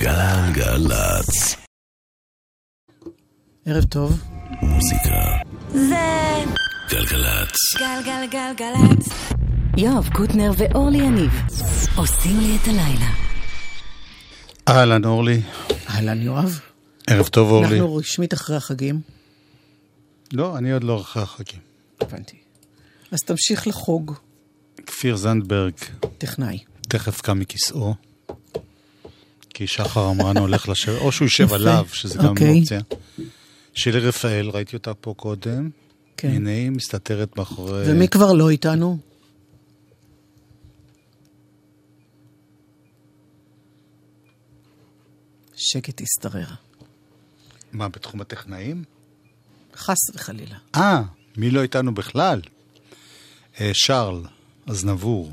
גלגלצ. ערב טוב. מוזיקה. זה גלגלצ. גלגלגלגלצ. יואב קוטנר ואורלי יניב עושים לי את הלילה. אהלן אורלי, אהלן יואב. ערב טוב אורלי. אנחנו רשמית אחרי החגים. לא, אני עוד לא אחרי החגים. הבנתי. אז תמשיך לחוג, כפיר זנדברג טכנאי. תכף קם מכיסאו. כי שחר אמרן הולך לשבת, או שהוא יפה. עליו, שזה גם אוקיי. אופציה. שילי רפאל, ראיתי אותה פה קודם. כן. הנה היא מסתתרת מאחורי... ומי כבר לא איתנו? שקט השתרר. מה, בתחום הטכנאים? חס וחלילה. אה, מי לא איתנו בכלל? אה, שרל, אזנבור.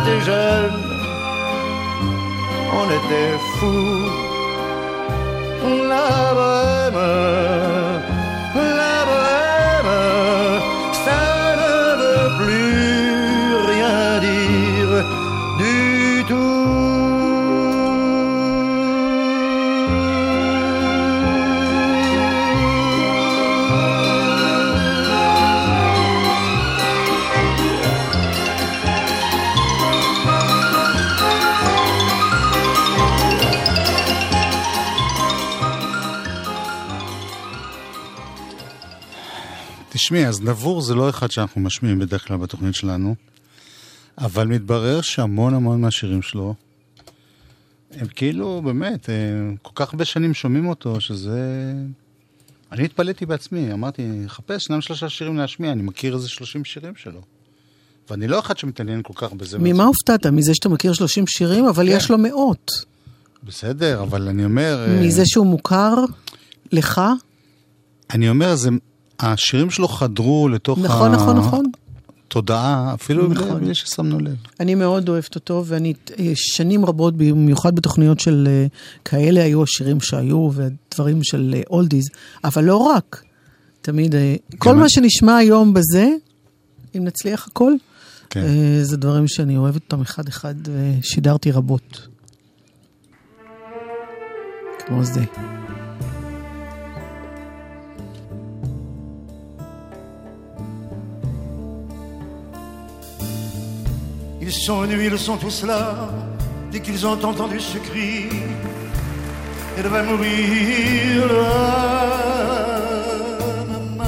était jeunes, on était fous. La bohème, תשמעי, אז נבור זה לא אחד שאנחנו משמיעים בדרך כלל בתוכנית שלנו, אבל מתברר שהמון המון מהשירים שלו, הם כאילו, באמת, הם כל כך הרבה שנים שומעים אותו, שזה... אני התפלאתי בעצמי, אמרתי, חפש שניים שלושה שירים להשמיע, אני מכיר איזה 30 שירים שלו. ואני לא אחד שמתעניין כל כך בזה. ממה הופתעת? מזה שאתה מכיר 30 שירים, אבל כן. יש לו מאות. בסדר, אבל אני אומר... אה, מזה שהוא מוכר לך? אני אומר, זה... השירים שלו חדרו לתוך נכון, נכון, נכון. התודעה, אפילו נכון. בלי ששמנו לב. אני מאוד אוהבת אותו, ואני אה, שנים רבות, במיוחד בתוכניות של אה, כאלה, היו השירים שהיו, ודברים של אולדיז, אבל לא רק. תמיד, אה, כל גם- מה שנשמע היום בזה, אם נצליח הכל, כן. אה, זה דברים שאני אוהבת אותם אחד-אחד, ושידרתי רבות. כמו זה. Ils sont venus, ils sont tous là, dès qu'ils ont entendu ce cri. Elle va mourir maman.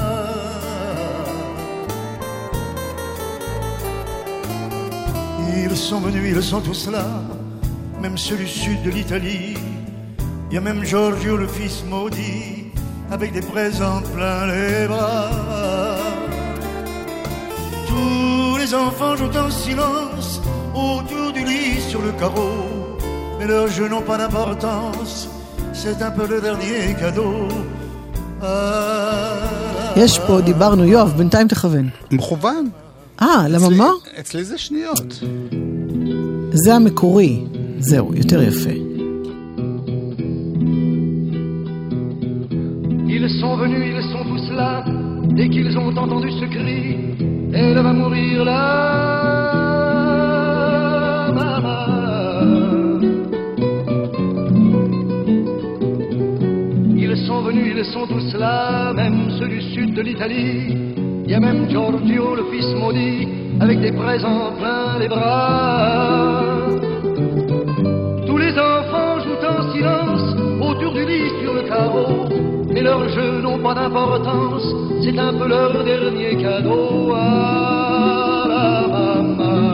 Ils sont venus, ils sont tous là, même ceux du sud de l'Italie. Il y a même Giorgio, le fils maudit, avec des présents plein les bras. Tous les enfants jouent en silence autour du lit sur le carreau. Mais leurs jeux n'ont pas d'importance, c'est un peu le dernier cadeau. Ah, יש פה, דיברנו, יואב, בינתיים תכוון. מכוון. אה, לממה? אצלי- אצלי זה שניות. זה המקורי. זהו, יותר יפה. Ils sont venus, ils sont tous là, dès qu'ils ont entendu ce cri, elle va mourir là. Ils sont venus, ils sont tous là, même ceux du sud de l'Italie. Il y a même Giorgio, le fils maudit, avec des présents plein les bras. Tous les enfants jouent en silence autour du lit sur le carreau. Mais leurs jeux n'ont pas d'importance, c'est un peu leur dernier cadeau à la maman.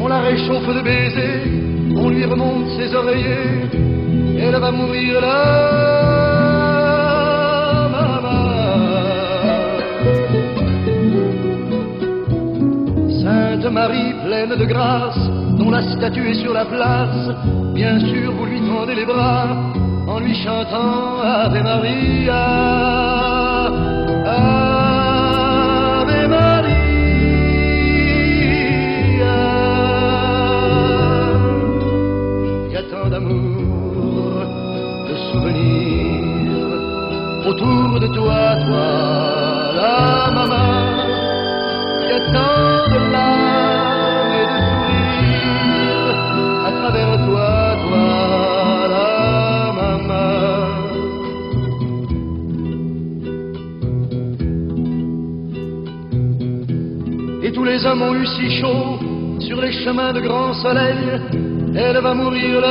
On la réchauffe de baisers, on lui remonte ses oreillers, elle va mourir là, Marie pleine de grâce, dont la statue est sur la place, bien sûr vous lui tendez les bras en lui chantant Ave Maria. Ave Maria. Il y a tant d'amour, de souvenirs autour de toi, si chaud sur les chemins de grand soleil. Elle va mourir là,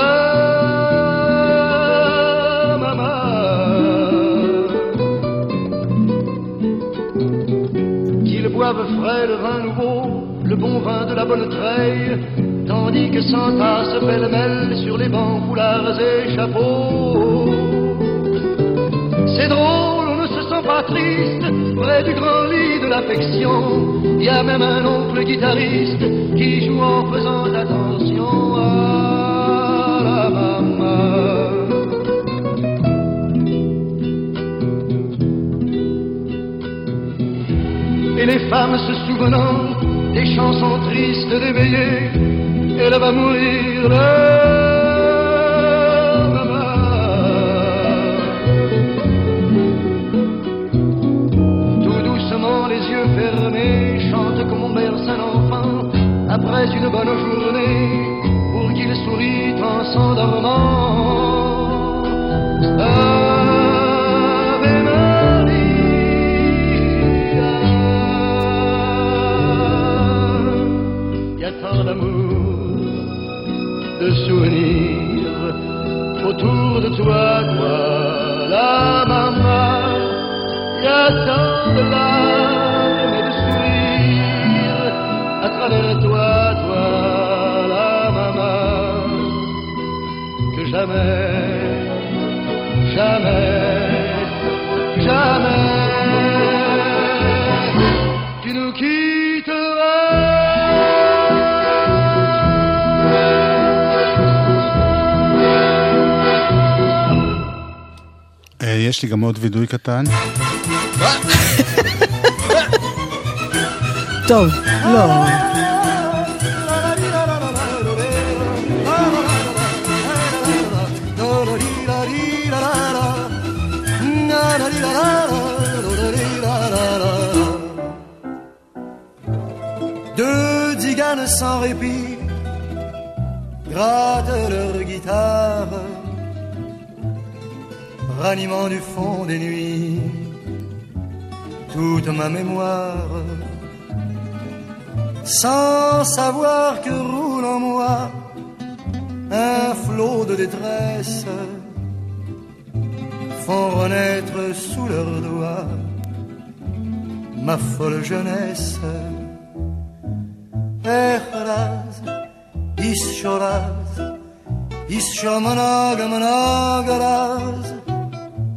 maman. Qu'ils boivent frais le vin nouveau, le bon vin de la bonne treille, tandis que s'entassent pêle-mêle sur les bancs, foulards et chapeaux. C'est drôle, triste près du grand lit de l'affection. Il y a même un oncle guitariste qui joue en faisant attention à la maman. Et les femmes se souvenant des chansons tristes d'éveillé, elle va mourir bonne journée pour qu'il sourit en s'endormant. לי גם עוד וידוי קטן. טוב, לא. Deux diganes sans répit grattent leur guitare, ranimant du fond des nuits. Toute ma mémoire, sans savoir que roule en moi un flot de détresse, font renaître sous leurs doigts ma folle jeunesse.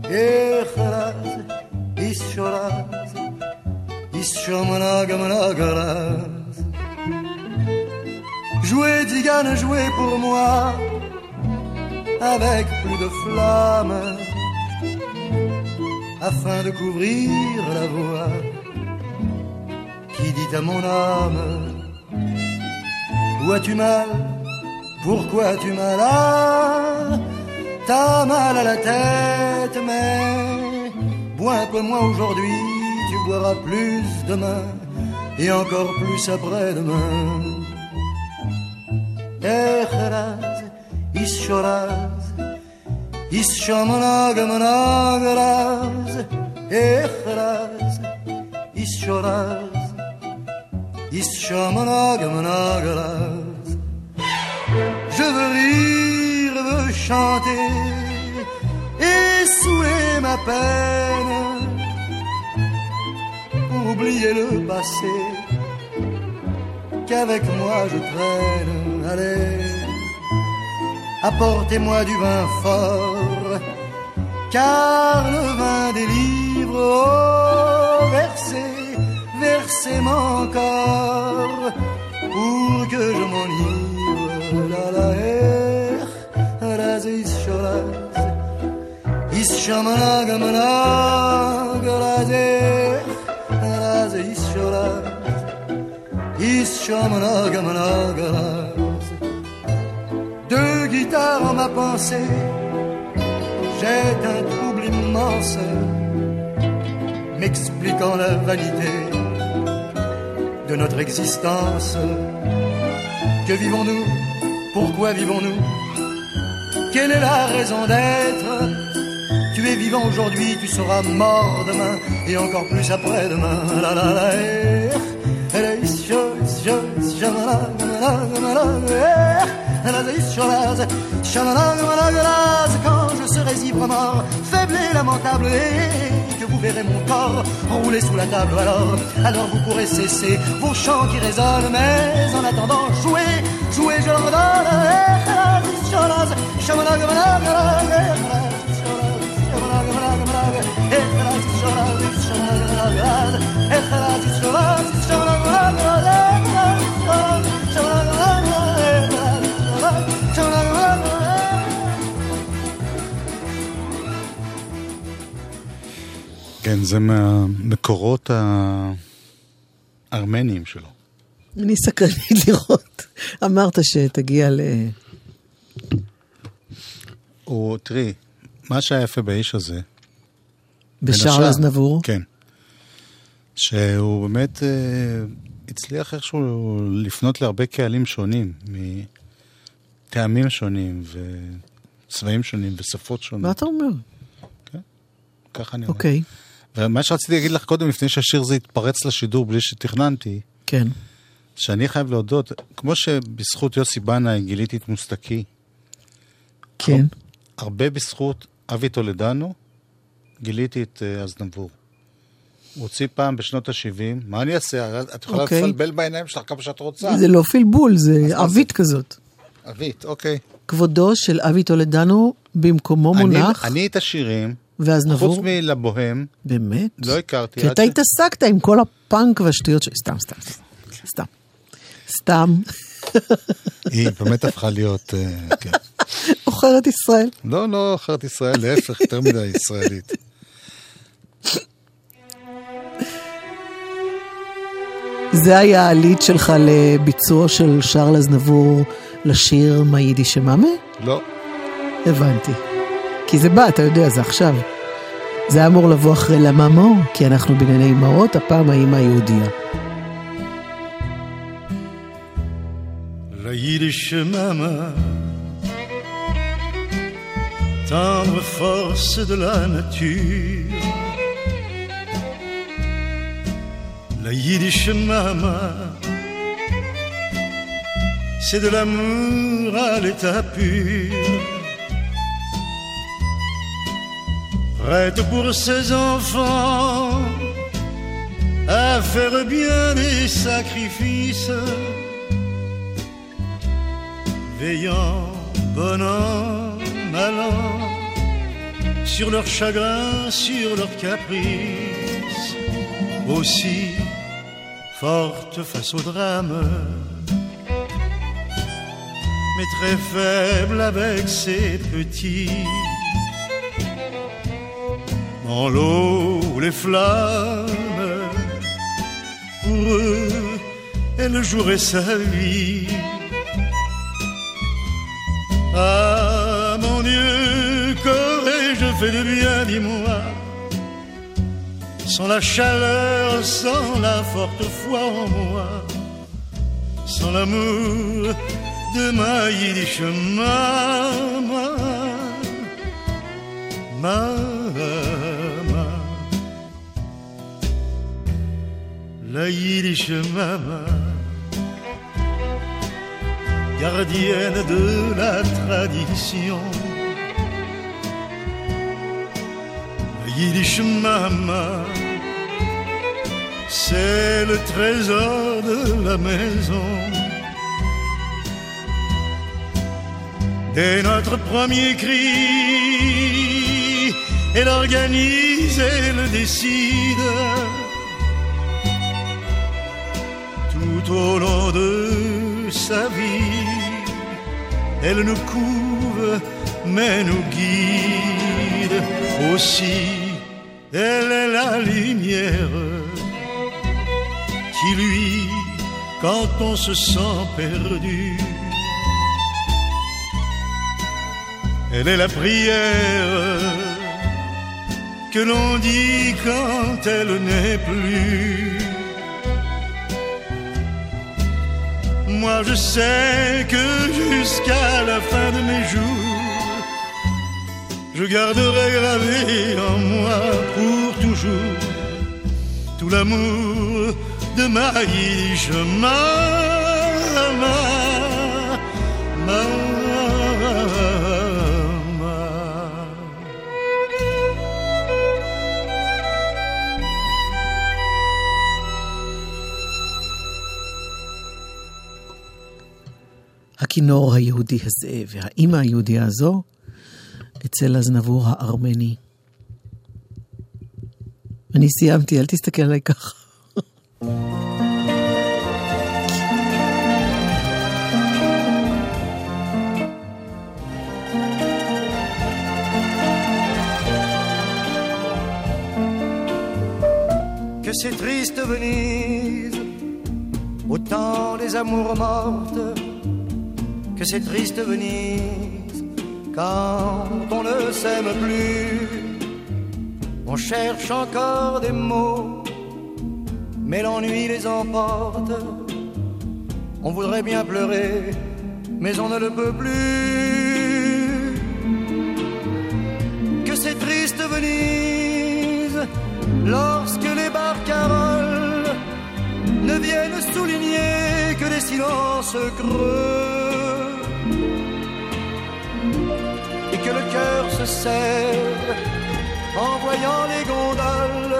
Ischomanagamanagaraz, Echraz, ischoraz, ischomanagamanagaraz. Jouez, Digane, jouez pour moi, avec plus de flamme, afin de couvrir la voix qui dit à mon âme Où as-tu mal? Pourquoi as-tu mal? Ah, T'as mal à la tête, mais bois un peu moins aujourd'hui, tu boiras plus demain et encore plus après-demain. Echeraz, ischoraz, ischomanagamanagaraz, Echeraz, ischoraz, ischomanagamanagaraz. Je veux rire, chanter et souhaiter ma peine pour oublier le passé qu'avec moi je traîne. Allez, apportez-moi du vin fort, car le vin délivre. Oh, versez, versez-moi encore pour que je m'enivre. Raz ischoraz, ischamanagamanagaraz. Deux guitares en ma pensée, jette un trouble immense, m'expliquant la vanité de notre existence. Que vivons-nous? Pourquoi vivons-nous? Quelle est la raison d'être? Tu es vivant aujourd'hui, tu seras mort demain et encore plus après-demain. La la la eh. Eh, eh. Quand je serai ivre mort, faible et lamentable, et que vous verrez mon corps rouler sous la table, alors, alors vous pourrez cesser vos chants qui résonnent, mais en attendant, jouez, jouez, je leur donne. זה מהמקורות הארמניים שלו. אני סקרנית לראות. אמרת שתגיע ל... הוא, תראי, מה שהיה יפה באיש הזה, בשאר. אזנבור. כן, שהוא באמת אה, הצליח איכשהו לפנות להרבה קהלים שונים, מטעמים שונים וצבעים שונים ושפות שונות. מה אתה אומר? ככה אני אומר. אוקיי, ומה שרציתי להגיד לך קודם, לפני שהשיר הזה התפרץ לשידור בלי שתכננתי, כן. שאני חייב להודות, כמו שבזכות יוסי בנאי גיליתי את מוסטקי, כן. הרבה בזכות אבי טולדנו גיליתי את אה, אזנבור. הוא הוציא פעם בשנות ה-70, מה אני אעשה? את יכולה אוקיי. לפלבל בעיניים שלך כמה שאת רוצה. זה לא פלבול, זה מה עווית כזאת. אבית, אוקיי. כבודו של אבי טולדנו במקומו אני- מונח, אני את השירים, ואז חוץ נבור. מלבוהם, באמת? לא הכרתי. כי אתה ש- התעסקת עם כל הפאנק והשטויות שלי. סתם, סתם, סתם. סתם. היא באמת הפכה להיות... אה, כן. עוכרת ישראל. לא, לא אחרת ישראל, להפך, יותר מדי ישראלית. זה היה הליד שלך לביצוע של שרל אזנבור לשיר מהיידיש שמאמה? לא. הבנתי. כי זה בא, אתה יודע, זה עכשיו. זה היה אמור לבוא אחרי למאמו, כי אנחנו בענייני אמהות, הפעם האימא היהודייה. Tendre force de la nature. La Yiddish Mama, c'est de l'amour à l'état pur. Prête pour ses enfants à faire bien des sacrifices veillant bon an, mal an, sur leur chagrin, sur leur caprice, aussi forte face au drame, mais très faible avec ses petits. Dans l'eau, les flammes, pour eux, elle jouerait sa vie. Ah mon Dieu, qu'aurais-je fait de bien, dis-moi? Sans la chaleur, sans la forte foi en moi Sans l'amour de ma Yiddish mama Mama La Yiddish mama gardienne de la tradition. La Yiddish Mama, c'est le trésor de la maison. Dès notre premier cri, elle organise, elle décide. Tout au long de sa vie, elle nous couve, mais nous guide aussi. Elle est la lumière qui lui, quand on se sent perdu, elle est la prière que l'on dit quand elle n'est plus. Moi je sais que jusqu'à la fin de mes jours, je garderai gravé en moi pour toujours tout l'amour de ma Yiddish mama, הכינור היהודי הזה והאימא היהודייה הזו אצל הזנבור הארמני. אני סיימתי, אל תסתכל עליי ככה. que c'est triste Venise, au des amours mortes, que c'est triste Venise, quand on ne s'aime plus, on cherche encore des mots, mais l'ennui les emporte, on voudrait bien pleurer, mais on ne le peut plus, que c'est triste Venise, lorsque les barcaroles ne viennent souligner que des silences creux que le cœur se serre en voyant les gondoles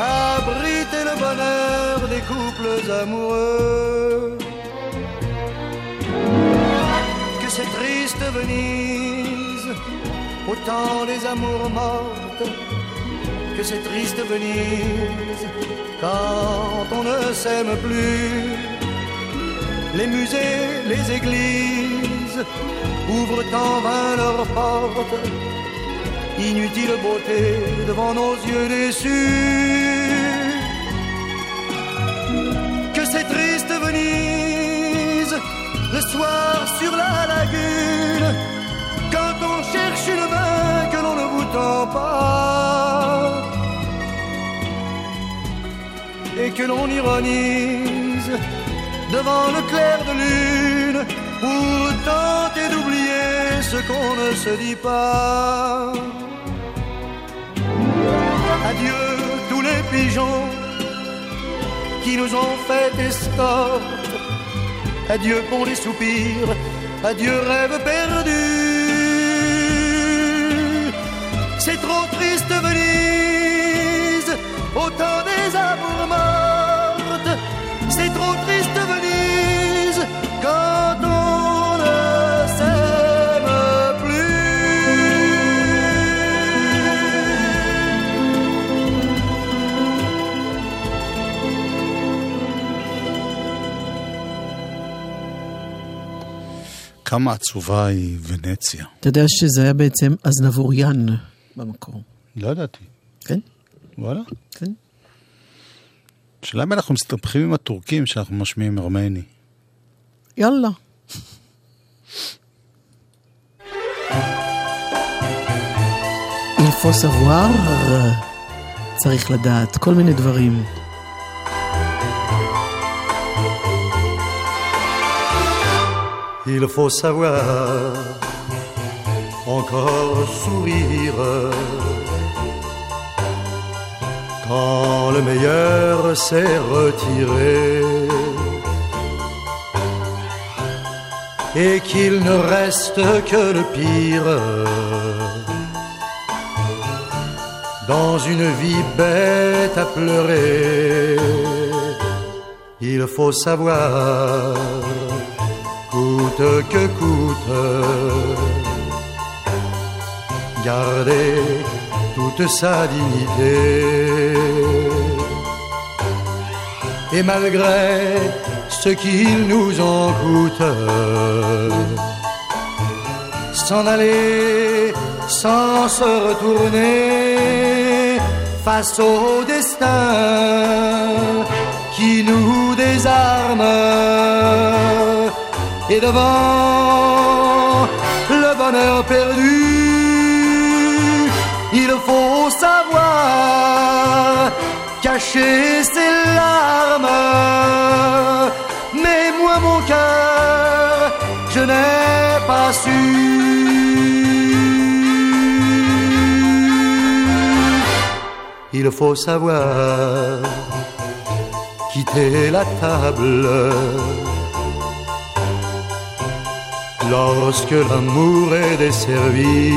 abriter le bonheur des couples amoureux. Que c'est triste Venise, autant les amours mortes, que c'est triste Venise, quand on ne s'aime plus. Les musées, les églises ouvrent en vain leurs portes inutile beauté devant nos yeux déçus. Que c'est triste Venise, le soir sur la lagune, quand on cherche une main que l'on ne vous tend pas, et que l'on ironise devant le clair de lune pour tenter d'oublier ce qu'on ne se dit pas. Adieu tous les pigeons qui nous ont fait escorte. Adieu pour les soupirs, adieu rêve perdu. C'est trop triste Venise, autant des amours כמה עצובה היא ונציה. אתה יודע שזה היה בעצם אזנבוריאן במקור. לא ידעתי. כן? וואלה. כן. השאלה אם אנחנו מסתבכים עם הטורקים שאנחנו משמיעים ארמני. יאללה. אילפו סבואר, צריך לדעת כל מיני דברים. Il faut savoir encore sourire quand le meilleur s'est retiré et qu'il ne reste que le pire dans une vie bête à pleurer. Il faut savoir que coûte, garder toute sa dignité. Et malgré ce qu'il nous en coûte, s'en aller sans se retourner face au destin qui nous désarme et devant le bonheur perdu, il faut savoir cacher ses larmes. Mais moi, mon cœur, je n'ai pas su. Il faut savoir quitter la table lorsque l'amour est desservi.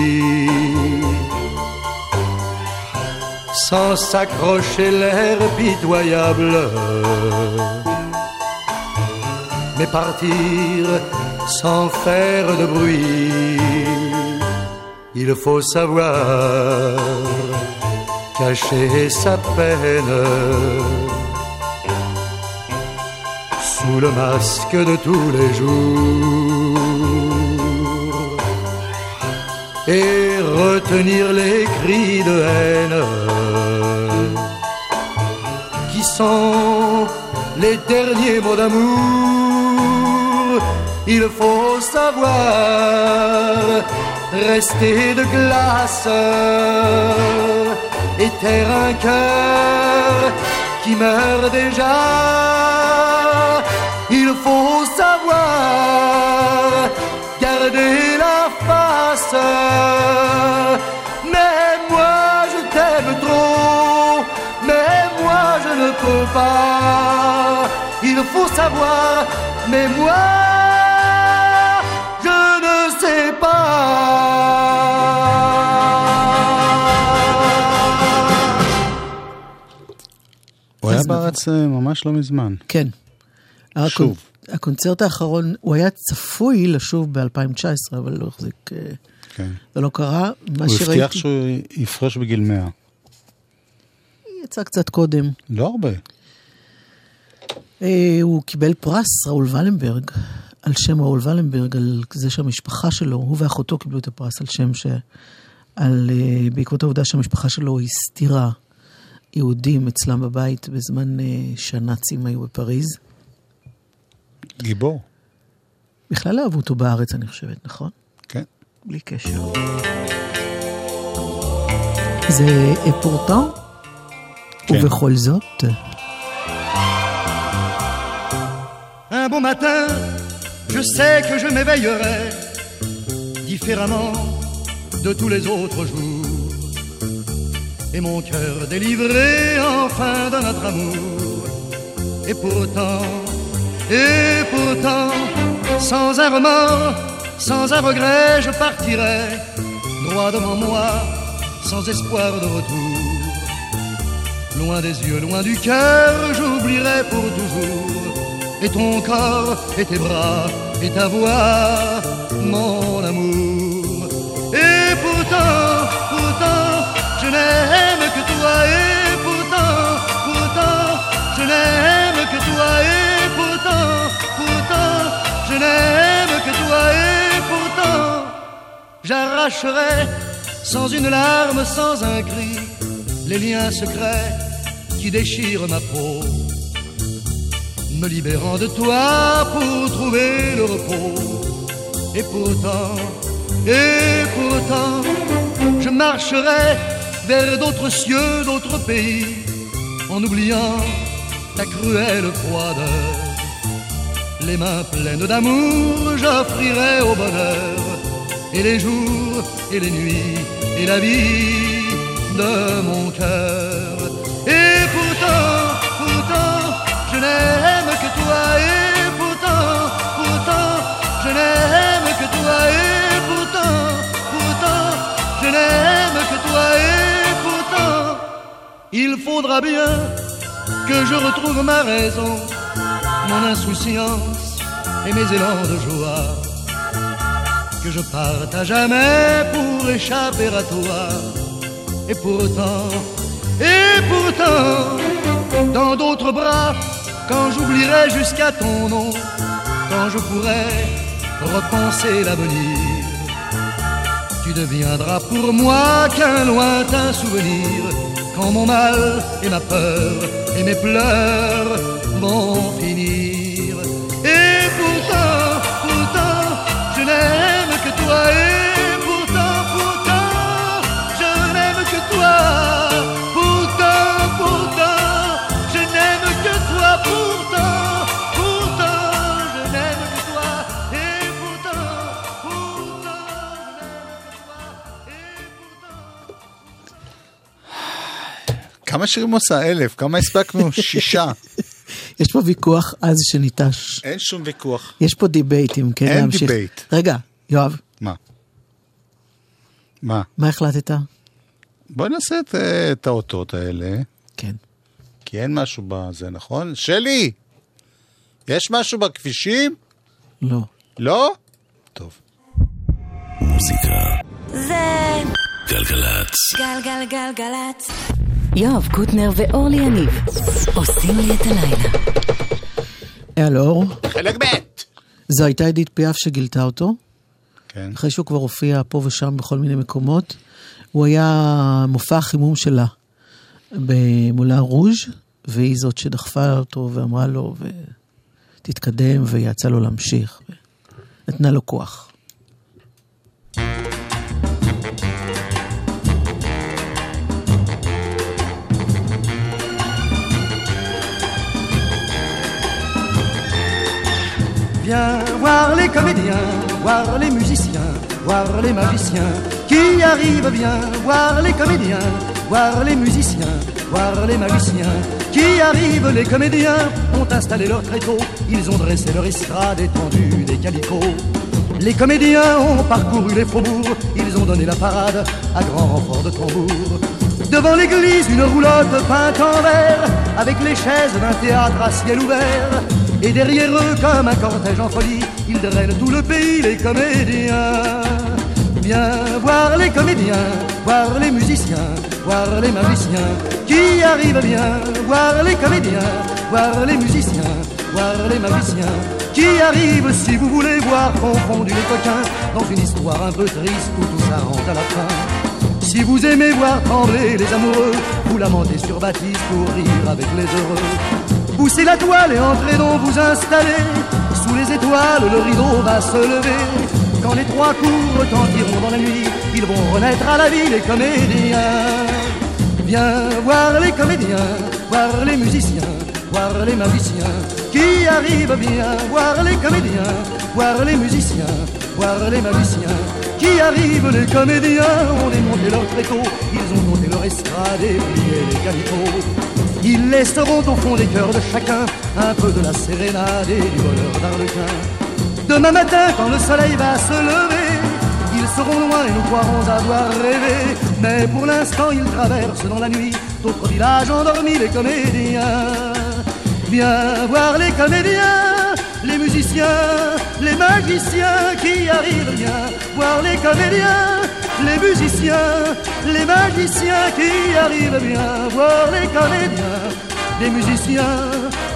Sans s'accrocher l'air pitoyable, mais partir sans faire de bruit. Il faut savoir cacher sa peine sous le masque de tous les jours et retenir les cris de haine qui sont les derniers mots d'amour. Il faut savoir rester de glace et taire un cœur qui meurt déjà. pas, il faut savoir, mais moi, je ne sais pas. הוא היה בארץ ממש לא מזמן. כן. שוב. הקונצרט האחרון, הוא היה צפוי לשוב ב-2019, אבל לא החזיק... אה, כן. זה לא קרה. הוא הבטיח שהוא יפרוש בגיל 100. יצא קצת קודם. לא הרבה. אה, הוא קיבל פרס, ראול ולנברג, על שם ראול ולנברג, על זה שהמשפחה שלו, הוא ואחותו קיבלו את הפרס על שם ש... על, אה, בעקבות העובדה שהמשפחה שלו הסתירה יהודים אצלם בבית בזמן אה, שהנאצים היו בפריז. גיבור. בכלל אהבו אותו בארץ, אני חושבת, נכון? כן. בלי קשר. זה פורטן, כן. ובכל זאת, Un beau matin, je sais que je m'éveillerai différemment de tous les autres jours. Et mon cœur délivré enfin de notre amour. Et pourtant, et pourtant, sans un remords, sans un regret, je partirai droit devant moi, sans espoir de retour. Loin des yeux, loin du cœur, j'oublierai pour toujours. Et ton corps, et tes bras, et ta voix, mon amour. Et pourtant, pourtant, je n'aime que toi. Et pourtant, pourtant, je n'aime que toi. Et pourtant, pourtant, je n'aime que toi. Et pourtant, j'arracherai sans une larme, sans un cri, les liens secrets qui déchirent ma peau, me libérant de toi pour trouver le repos. Et pourtant, et pourtant, je marcherai vers d'autres cieux, d'autres pays, en oubliant ta cruelle froideur. Les mains pleines d'amour, j'offrirai au bonheur, et les jours, et les nuits, et la vie de mon cœur. Et pourtant, pourtant, je que toi, et pourtant, pourtant, je n'aime que toi, et pourtant, pourtant, je n'aime que toi, et pourtant, il faudra bien que je retrouve ma raison, mon insouciance et mes élans de joie. Que je parte à jamais pour échapper à toi. Et pourtant, et pourtant, dans d'autres bras, quand j'oublierai jusqu'à ton nom, quand je pourrai repenser l'avenir, tu deviendras pour moi qu'un lointain souvenir. Quand mon mal et ma peur et mes pleurs vont finir. כמה שירים עושה? אלף. כמה הספקנו? שישה. יש פה ויכוח עז שניטש. אין שום ויכוח. יש פה דיבייט, אם כן אין להמשיך. דיבייט. רגע, יואב, מה? מה? מה החלטת? בוא נעשה את, את האותות האלה, כן. כי אין משהו בזה, נכון? שלי! יש משהו בכבישים? לא. לא? טוב. מוזיקה. זה גלגלצ. גלגלגלגלצ. יואב קוטנר ואורלי יניב עושים לי את הלילה. אייל אור, חלק ב'! זו הייתה עדית פיאף שגילתה אותו, כן. אחרי שהוא כבר הופיע פה ושם בכל מיני מקומות. הוא היה מופע החימום שלה במולה רוז', והיא זאת שדחפה אותו ואמרה לו, ותתקדם, ויעצה לו להמשיך. נתנה לו כוח. Viens voir les comédiens, voir les musiciens, voir les magiciens qui arrivent. Viens voir les comédiens, voir les musiciens, voir les magiciens qui arrivent. Les comédiens ont installé leur tréteau, ils ont dressé leur estrade étendue des calicots. Les comédiens ont parcouru les faubourgs, ils ont donné la parade à grand renfort de tambour. Devant l'église, une roulotte peinte en vert avec les chaises d'un théâtre à ciel ouvert. Et derrière eux, comme un cortège en folie, ils drainent tout le pays, les comédiens. Viens voir les comédiens, voir les musiciens, voir les magiciens qui arrivent bien, voir les comédiens, voir les musiciens, voir les magiciens qui arrivent si vous voulez voir confondu les coquins dans une histoire un peu triste où tout ça rentre à la fin. Si vous aimez voir trembler les amoureux, vous lamentez sur Baptiste pour rire avec les heureux. Poussez la toile et entrez donc vous installer. Sous les étoiles, le rideau va se lever. Quand les trois coups retentiront dans la nuit, ils vont renaître à la vie les comédiens. Viens voir les comédiens, voir les musiciens, voir les magiciens qui arrivent bien, voir les comédiens, voir les musiciens, voir les magiciens qui arrivent, les comédiens ont démonté leur tréteau, ils ont monté leur estrade et plié les calicots. Ils laisseront au fond des cœurs de chacun un peu de la sérénade et du bonheur d'Arlequin. Demain matin, quand le soleil va se lever, ils seront loin et nous croirons avoir rêvé. Mais pour l'instant, ils traversent dans la nuit d'autres villages endormis, les comédiens. Viens voir les comédiens, les musiciens, les magiciens qui arrivent bien. Voir les comédiens, les musiciens, les magiciens qui arrivent bien. Voir les comédiens, les musiciens,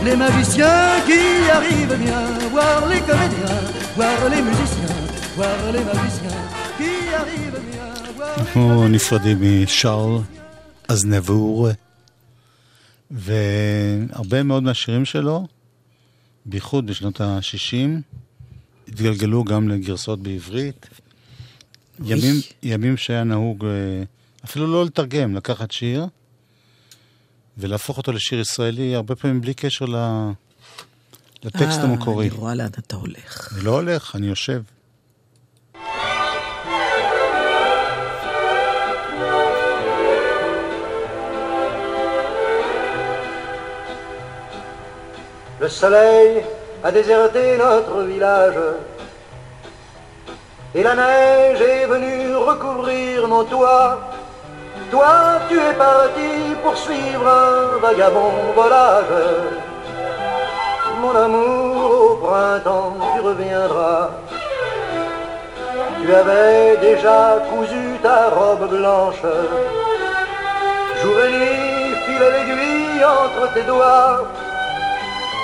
les magiciens qui arrivent bien. Voir les comédiens, voir les musiciens, voir les magiciens qui arrivent bien. Voir les אנחנו נפרדים משארל אזנבור, והרבה מאוד מהשירים שלו, בייחוד בשנות ה-60, התגלגלו גם לגרסאות בעברית. ימים, ימים שהיה נהוג אה, אפילו לא לתרגם, לקחת שיר ולהפוך אותו לשיר ישראלי, הרבה פעמים בלי קשר ל- לטקסט אה, המקורי. אני רואה לאן אתה הולך. אני לא הולך, אני יושב. Le soleil a déserté notre village et la neige est venue recouvrir nos toits. Toi, tu es parti poursuivre un vagabond volage. Mon amour, au printemps, tu reviendras. Tu avais déjà cousu ta robe blanche. Jour et nuit, file l'aiguille entre tes doigts.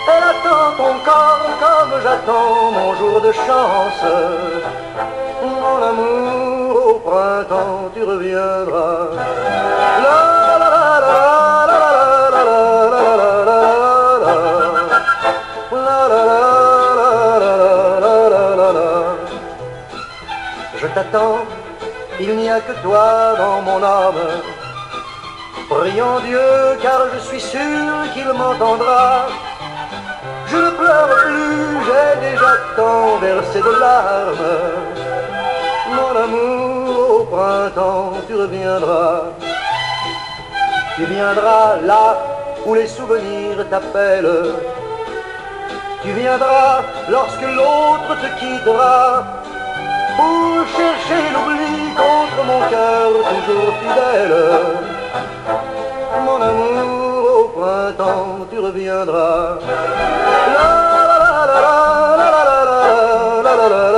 Elle attend ton corps comme j'attends mon jour de chance. Mon amour, au printemps, tu reviendras. La la la la la la la la la la. Je t'attends, il n'y a que toi dans mon âme. Prions Dieu, car je suis sûr qu'il m'entendra. Je ne pleure plus, j'ai déjà tant versé de larmes. Mon amour, au printemps, tu reviendras. Tu viendras là où les souvenirs t'appellent. Tu viendras lorsque l'autre te quittera. Pour chercher l'oubli contre mon cœur toujours fidèle. Mon amour, printemps tu reviendras. La, la, la, la, la, la,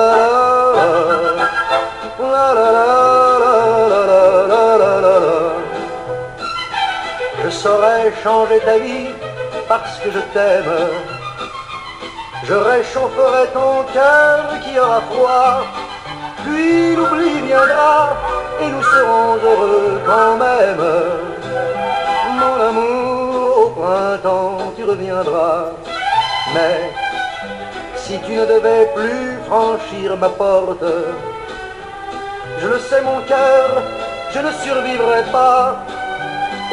Je saurais changer ta vie parce que je t'aime. Je réchaufferai ton cœur qui aura froid. Puis l'oubli viendra et nous serons heureux quand même. Printemps, tu reviendras. Mais si tu ne devais plus franchir ma porte, je le sais, mon cœur, je ne survivrai pas.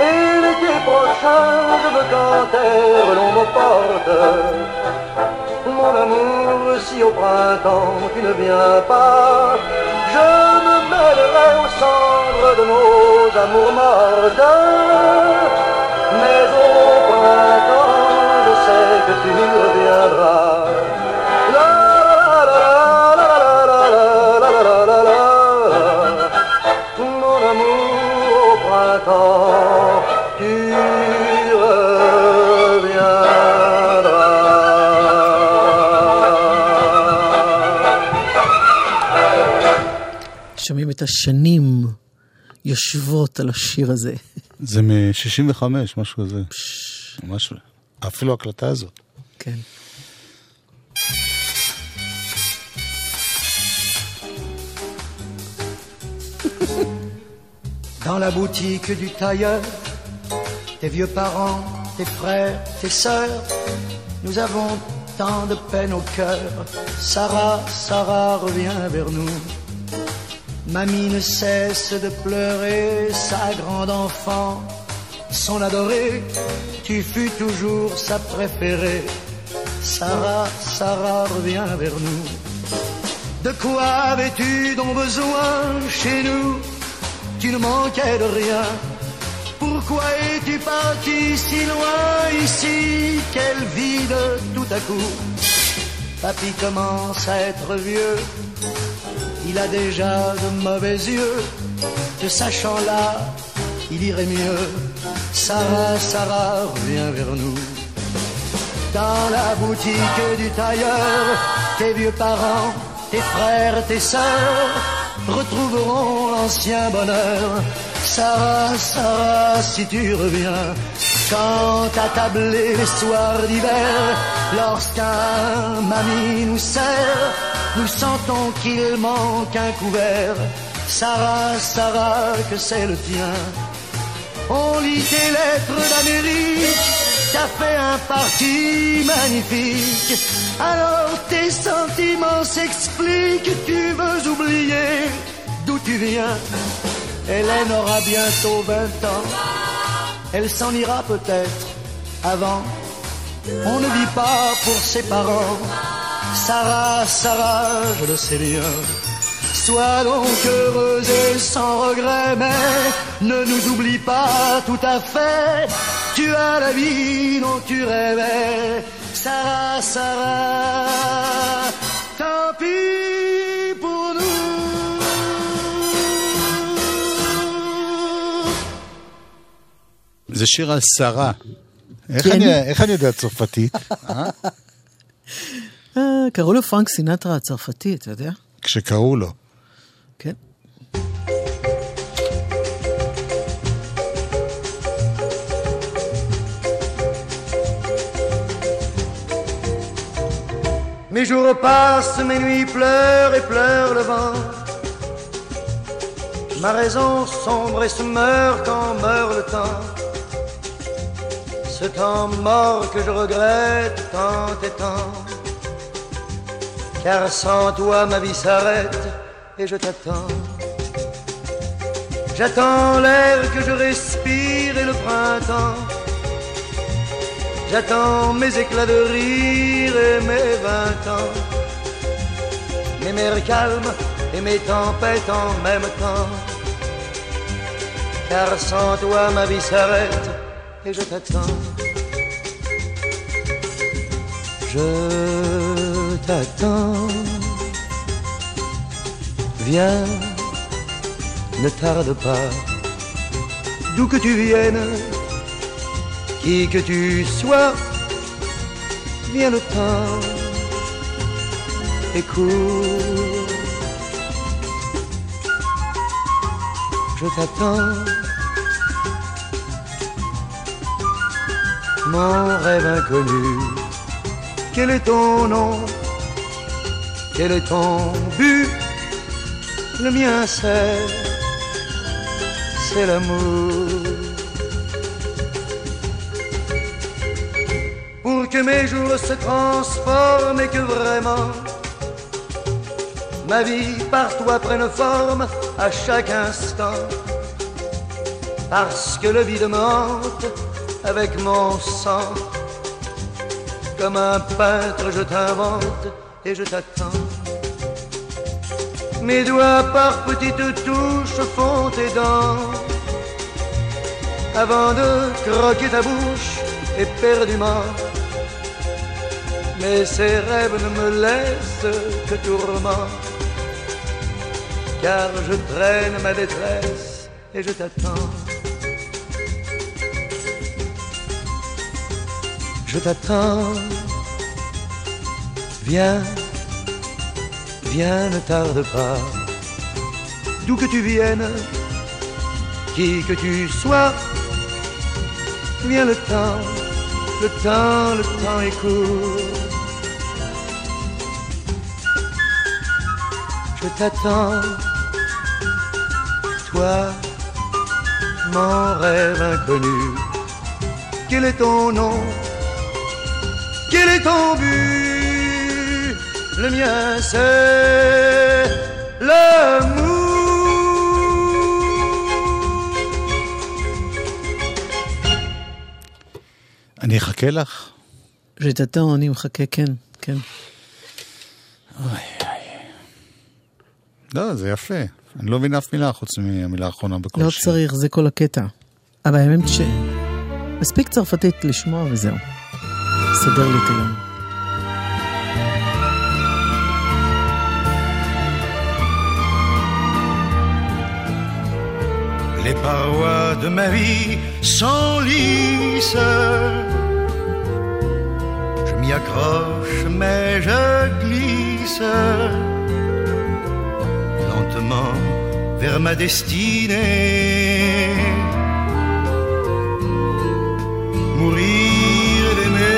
Et l'été prochain, je veux qu'en terre l'on me porte. Mon amour, si au printemps tu ne viens pas, je me mêlerai aux cendres de nos amours mortes. בציר שומעים את השנים יושבות על השיר הזה. זה מ-65, משהו כזה. ממש לא. אפילו ההקלטה הזאת. כן. Dans la boutique du tailleur, tes vieux parents, tes frères, tes sœurs, nous avons tant de peine au cœur. Sarah, Sarah, reviens vers nous. Mamie ne cesse de pleurer, sa grande enfant, son adorée, tu fus toujours sa préférée. Sarah, Sarah, reviens vers nous. De quoi avais-tu donc besoin chez nous? Tu ne manquais de rien. Pourquoi es-tu parti si loin ici? Quel vide tout à coup. Papy commence à être vieux. Il a déjà de mauvais yeux. Te sachant là, il irait mieux. Sarah, Sarah, reviens vers nous. Dans la boutique du tailleur, tes vieux parents, tes frères, tes sœurs retrouveront l'ancien bonheur. Sarah, Sarah, si tu reviens, quand tabler les soirs d'hiver, lorsqu'un mamie nous sert, nous sentons qu'il manque un couvert. Sarah, Sarah, que c'est le tien. On lit tes lettres d'Amérique, t'as fait un parti magnifique. Alors tes sentiments s'expliquent, tu veux oublier d'où tu viens. Hélène aura bientôt 20 ans, elle s'en ira peut-être avant. On ne vit pas pour ses parents. Sarah, Sarah, je le sais bien. Sois donc heureuse et sans regret, mais ne nous oublie pas tout à fait. Tu as la vie dont tu rêvais. Sarah, Sarah, tant pis pour nous. זה שיר על שרה. איך כן. אני- איך אני יודע צרפתית? אה? אה, קראו לו פרנק סינטרה הצרפתי, אתה יודע? כשקראו לו. Mes jours passent, mes nuits pleurent et pleurent le vent. Ma raison sombre et se meurt quand meurt le temps. Ce temps mort que je regrette tant et tant. Car sans toi ma vie s'arrête et je t'attends. J'attends l'air que je respire et le printemps. J'attends mes éclats de rire et mes vingt ans. Mes mers calmes et mes tempêtes en même temps. Car sans toi ma vie s'arrête et je t'attends. Je t'attends. Viens, ne tarde pas. D'où que tu viennes, qui que tu sois, viens le temps et cours. Je t'attends. Mon rêve inconnu, quel est ton nom? Quel est ton but? Le mien c'est, l'amour. pour que mes jours se transforment et que vraiment ma vie par toi prenne forme à chaque instant. Parce que le vide mente avec mon sang. Comme un peintre, je t'invente et je t'attends. Mes doigts par petites touches font tes dents avant de croquer ta bouche éperdument. Mais ces rêves ne me laissent que tourment, car je traîne ma détresse et je t'attends. Je t'attends, viens, viens, ne tarde pas. d'où que tu viennes, qui que tu sois, viens le temps, le temps, le temps est court. Je t'attends, toi, mon rêve inconnu. Quel est ton nom? Quel est ton but? Le mien c'est l'amour. אני אחכה לך. ז'טאטון, אני מחכה, כן, כן. לא, זה יפה. אני לא מבין אף מילה חוץ מהמילה האחרונה בכל לא שיר. צריך, זה כל הקטע. אבל האמת ש... מספיק צרפתית לשמוע וזהו. סדר לי את היום. Les parois de ma vie sont. Je m'y accroche, mais je glisse lentement vers ma destinée. Mourir d'aimer,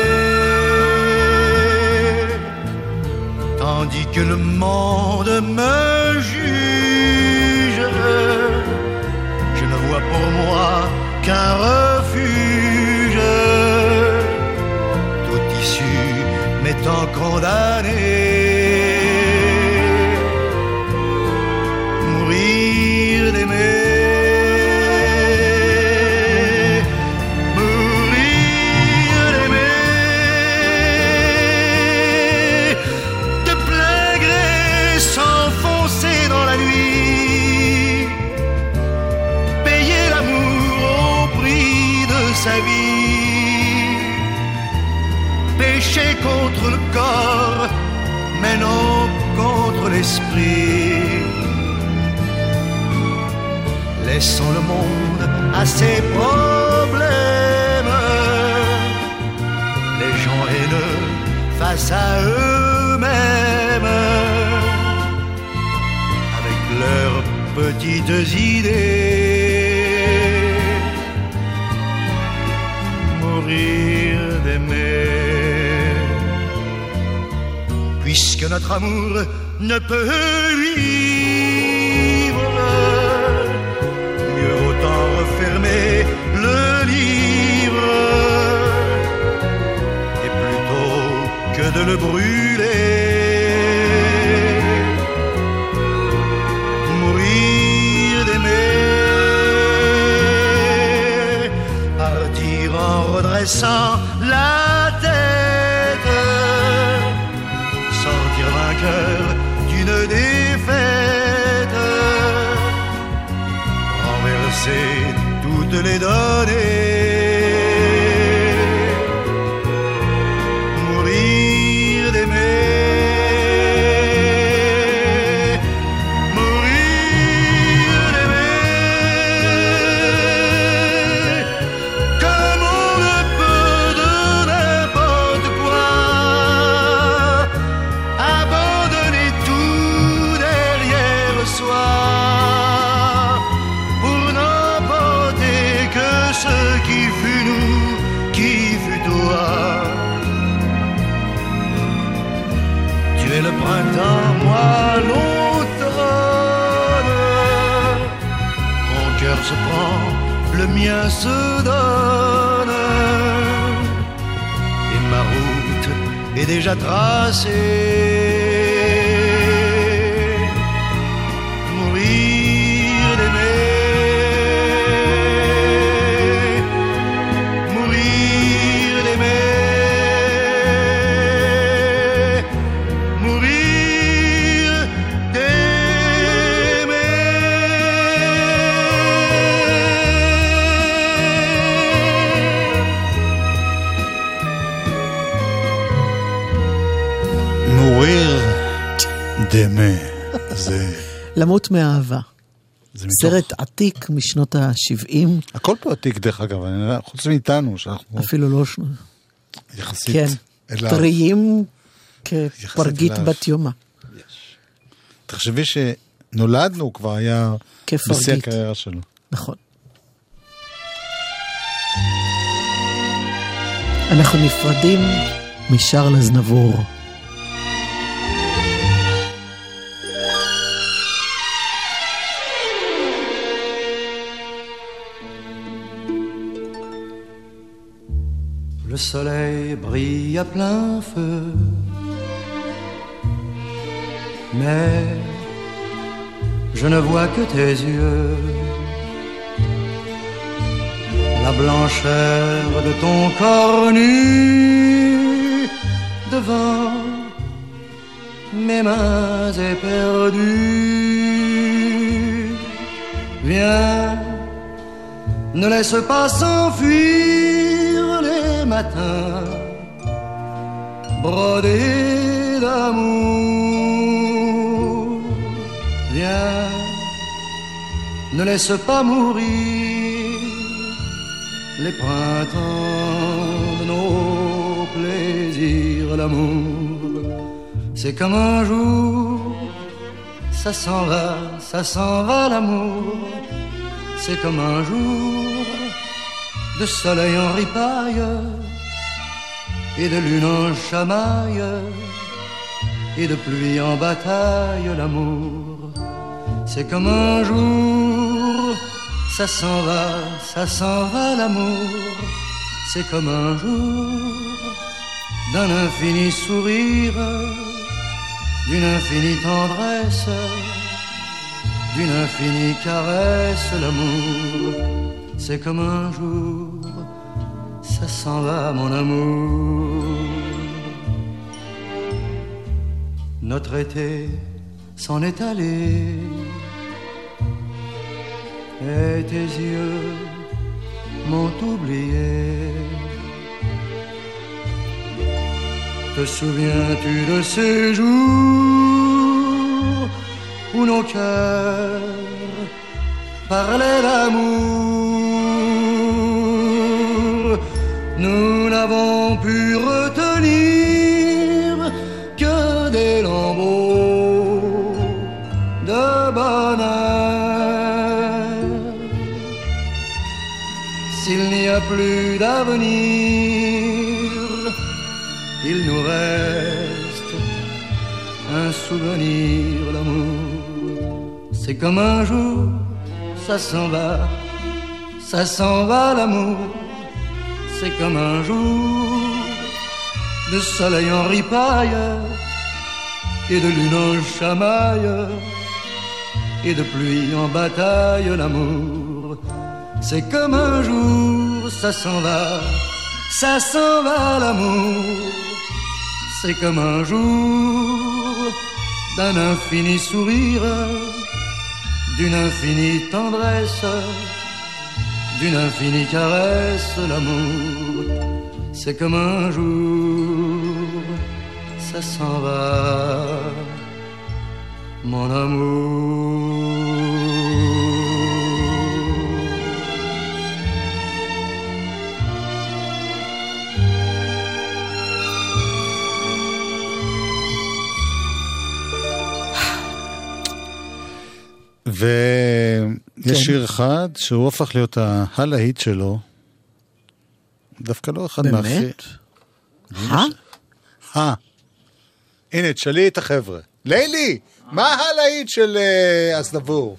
tandis que le monde me juge. Pour moi qu'un refuge, tout issu m'étant condamné. Pécher contre le corps, mais non contre l'esprit. Laissons le monde à ses problèmes. Les gens haineux face à eux-mêmes avec leurs petites idées. D'aimer. Puisque notre amour ne peut vivre, mieux autant refermer le livre. Et plutôt que de le brûler en redressant se prend, le mien se donne. Et ma route est déjà tracée. דמה. זה... למות מאהבה. זה מתוך... סרט עתיק משנות ה-70, הכל פה עתיק דרך אגב, אני- חוץ מאיתנו, שאנחנו אפילו לא... יחסית... כן, אליו. טריים כפרגית אליו. בת יומה. תחשבי נולדנו, הוא כבר היה בשיא כפרגית. הקריירה שלו. נכון. אנחנו נפרדים משרל אזנבור. Le soleil brille à plein feu. Mais je ne vois que tes yeux. La blancheur de ton corps nu devant mes mains éperdues. Viens, ne laisse pas s'enfuir les matins brodés d'amour. Viens, ne laisse pas mourir les printemps de nos plaisirs. L'amour, c'est comme un jour, ça s'en va, ça s'en va l'amour. C'est comme un jour de soleil en ripaille et de lune en chamaille et de pluie en bataille. L'amour, c'est comme un jour, ça s'en va, ça s'en va l'amour. C'est comme un jour d'un infini sourire, d'une infinie tendresse, d'une infinie caresse. L'amour, c'est comme un jour, ça s'en va mon amour. Notre été s'en est allé et tes yeux m'ont oublié. Te souviens-tu de ces jours où nos cœurs parlaient d'amour? Nous n'avons pu retenir que des lambeaux de bonheur. S'il n'y a plus d'avenir, il nous reste un souvenir, l'amour. C'est comme un jour, ça s'en va, ça s'en va l'amour. C'est comme un jour de soleil en ripaille et de lune en chamaille et de pluie en bataille, l'amour. C'est comme un jour, ça s'en va, ça s'en va l'amour. C'est comme un jour d'un infini sourire, d'une infinie tendresse, d'une infinie caresse, l'amour. C'est comme un jour, ça s'en va, mon amour. כן. שיר אחד שהוא הפך להיות הלהיט שלו. דווקא לא אחד מהכי... באמת? אה? אה. הנה, תשאלי את החבר'ה. לילי, מה הלהיט של אה, אסדבור?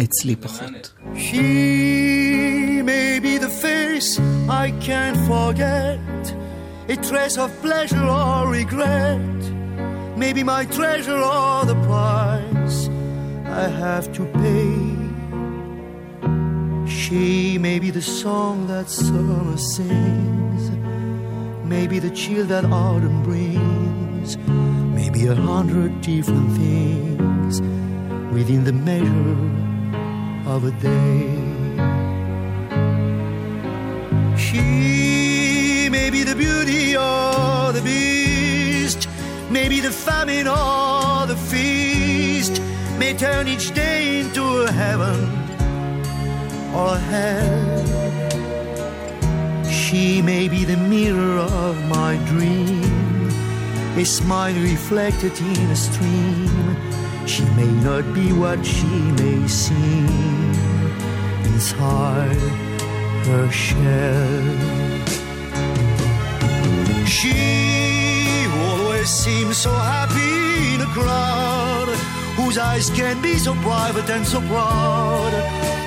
אצלי פחות. She may be the face I can't forget, a trace of pleasure or regret, maybe my treasure or the price I have to pay. She may be the song that summer sings, maybe the chill that autumn brings, maybe a hundred different things within the measure of a day. She may be the beauty or the beast, maybe the famine or the feast, may turn each day into a heaven or hell. She may be the mirror of my dream, a smile reflected in a stream. She may not be what she may seem inside her shell. She always seems so happy in a crowd whose eyes can be so private and so proud.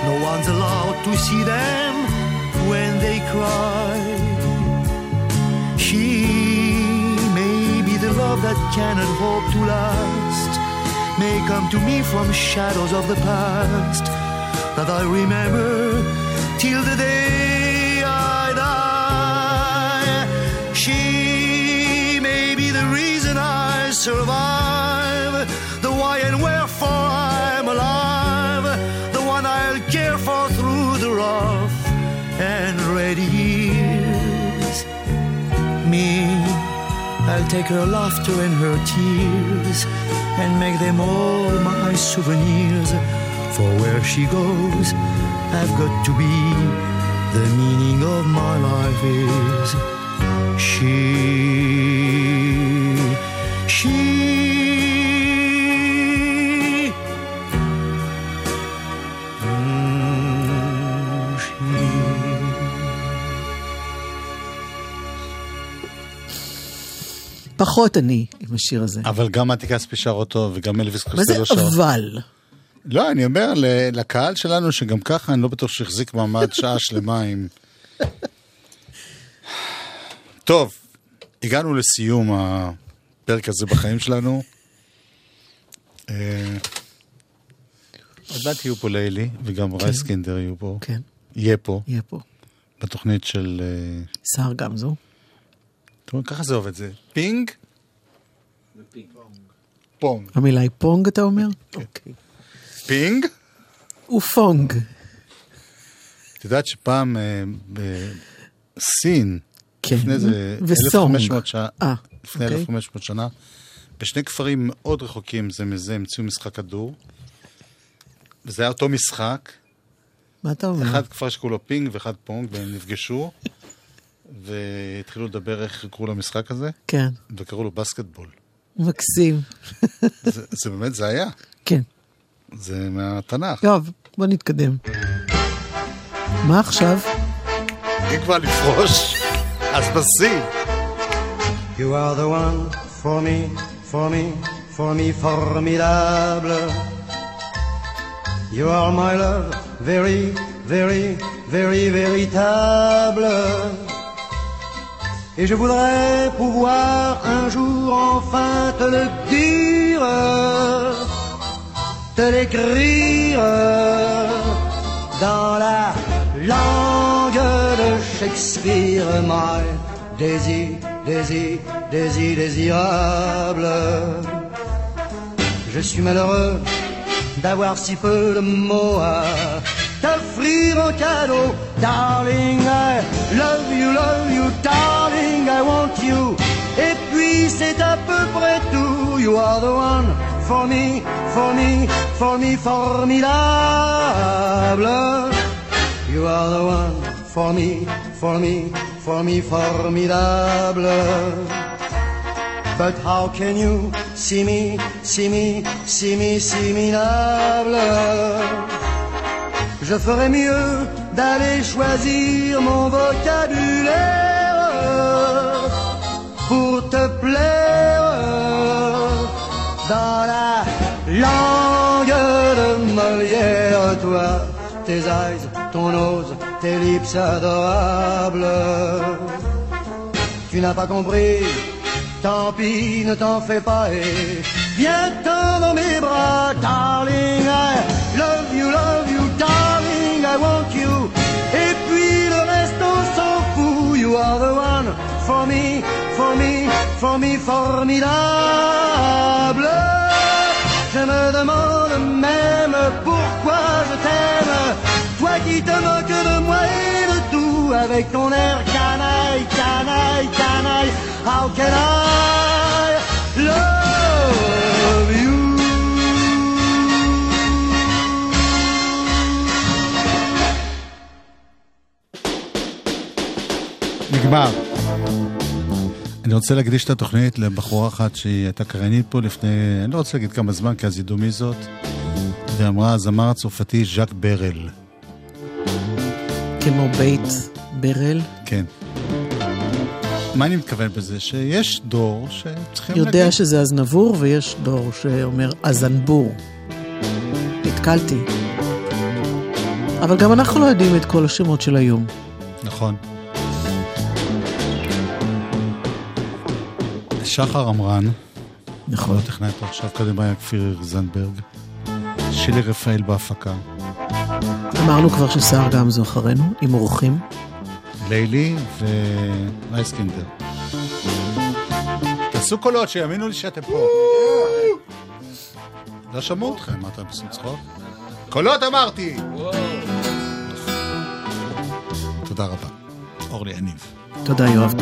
No one's allowed to see them when they cry. She may be the love that cannot hope to last, may come to me from shadows of the past that I remember till the day I die. She may be the reason I survive, For through the rough and ready years. Me, I'll take her laughter and her tears and make them all my souvenirs. For where she goes, I've got to be. The meaning of my life is. She. פחות אני עם השיר הזה. אבל גם מתי כספי שר אותו, וגם אלוויס מה זה קוסטלו שר. אבל? לא, אני אומר לקהל שלנו, שגם ככה אני לא בטוח שהחזיק מעמד שעה שלמה עם... טוב, הגענו לסיום הפרק הזה בחיים שלנו. אה, עוד מעט יהיו פה לילי, וגם רייסקינדר יהיו פה. כן, יהיה פה, יהיה פה. בתוכנית של... אה, סער גמזו. ככה זה עובד, זה פינג? פונג. המילה היא פונג, אתה אומר? כן. אוקיי. פינג? ופונג. את יודעת שפעם אה, בסין, כן. לפני זה וסונג. 1500 שנה, אה, לפני אוקיי. 1500 שנה, בשני כפרים מאוד רחוקים זה מזה המציאו משחק כדור. וזה היה אותו משחק, מה אתה אומר? אחד כפר שקראו לו פינג ואחד פונג, והם נפגשו, והתחילו לדבר איך יקראו למשחק הזה, כן, וקראו לו בסקטבול. מקסים. זה, זה באמת, זה היה, כן. זה מהתנ"ך. טוב, בוא נתקדם. מה עכשיו? אם כבר לפרוש, אז בשיא. You are the one for me, for me, for me formidable. You are my love, very, very, very véritable. Et je voudrais pouvoir un jour enfin te le dire, te l'écrire dans la langue de Shakespeare, my désir, désir, désir, désirable. Je suis malheureux d'avoir si peu de mots à t'offrir en cadeau. Darling, I love you, love you, darling, I want you. Et puis c'est à peu près tout. You are the one for me, for me, for me, formidable. You are the one for me, for me, for me, formidable. But how can you see me, see me, see me, see me, Je ferais mieux d'aller choisir mon vocabulaire pour te plaire dans la langue de Molière, toi, tes eyes, ton nose, tes lips adorables. Tu n'as pas compris, tant pis, ne t'en fais pas et viens-t'en dans mes bras, darling. I love you, love you, darling, I want you. for me, for me, for me, formidable. Je me demande même pourquoi je t'aime. Toi qui te moques de moi et de tout avec ton air canaille, canaille, canaille. How can I love you? נגמר. אני רוצה להקדיש את התוכנית לבחורה אחת שהיא הייתה קריינית פה לפני, אני לא רוצה להגיד כמה זמן, כי אז ידעו מי זאת, ואמרה, הזמר הצרפתי ז'אק ברל. כמו בית ברל. כן. מה אני מתכוון בזה? שיש דור שצריכים יודע שזה אזנבור, ויש דור שאומר אזנבור. נתקלתי. אבל גם אנחנו לא יודעים את כל השמות של היום. נכון. שחר עמרן, נכון. לא טכנאית עכשיו קדימה כפיר זנדברג, שילי רפאל בהפקה, אמרנו כבר שסער גמזו אחרינו, עם אורחים. לילי ורייסקינדר. תעשו קולות, שיאמינו לי שאתם פה. לא שמעו אתכם, מה אתם עושים צחוק? קולות אמרתי! תודה רבה. אורלי יניב. תודה, יואב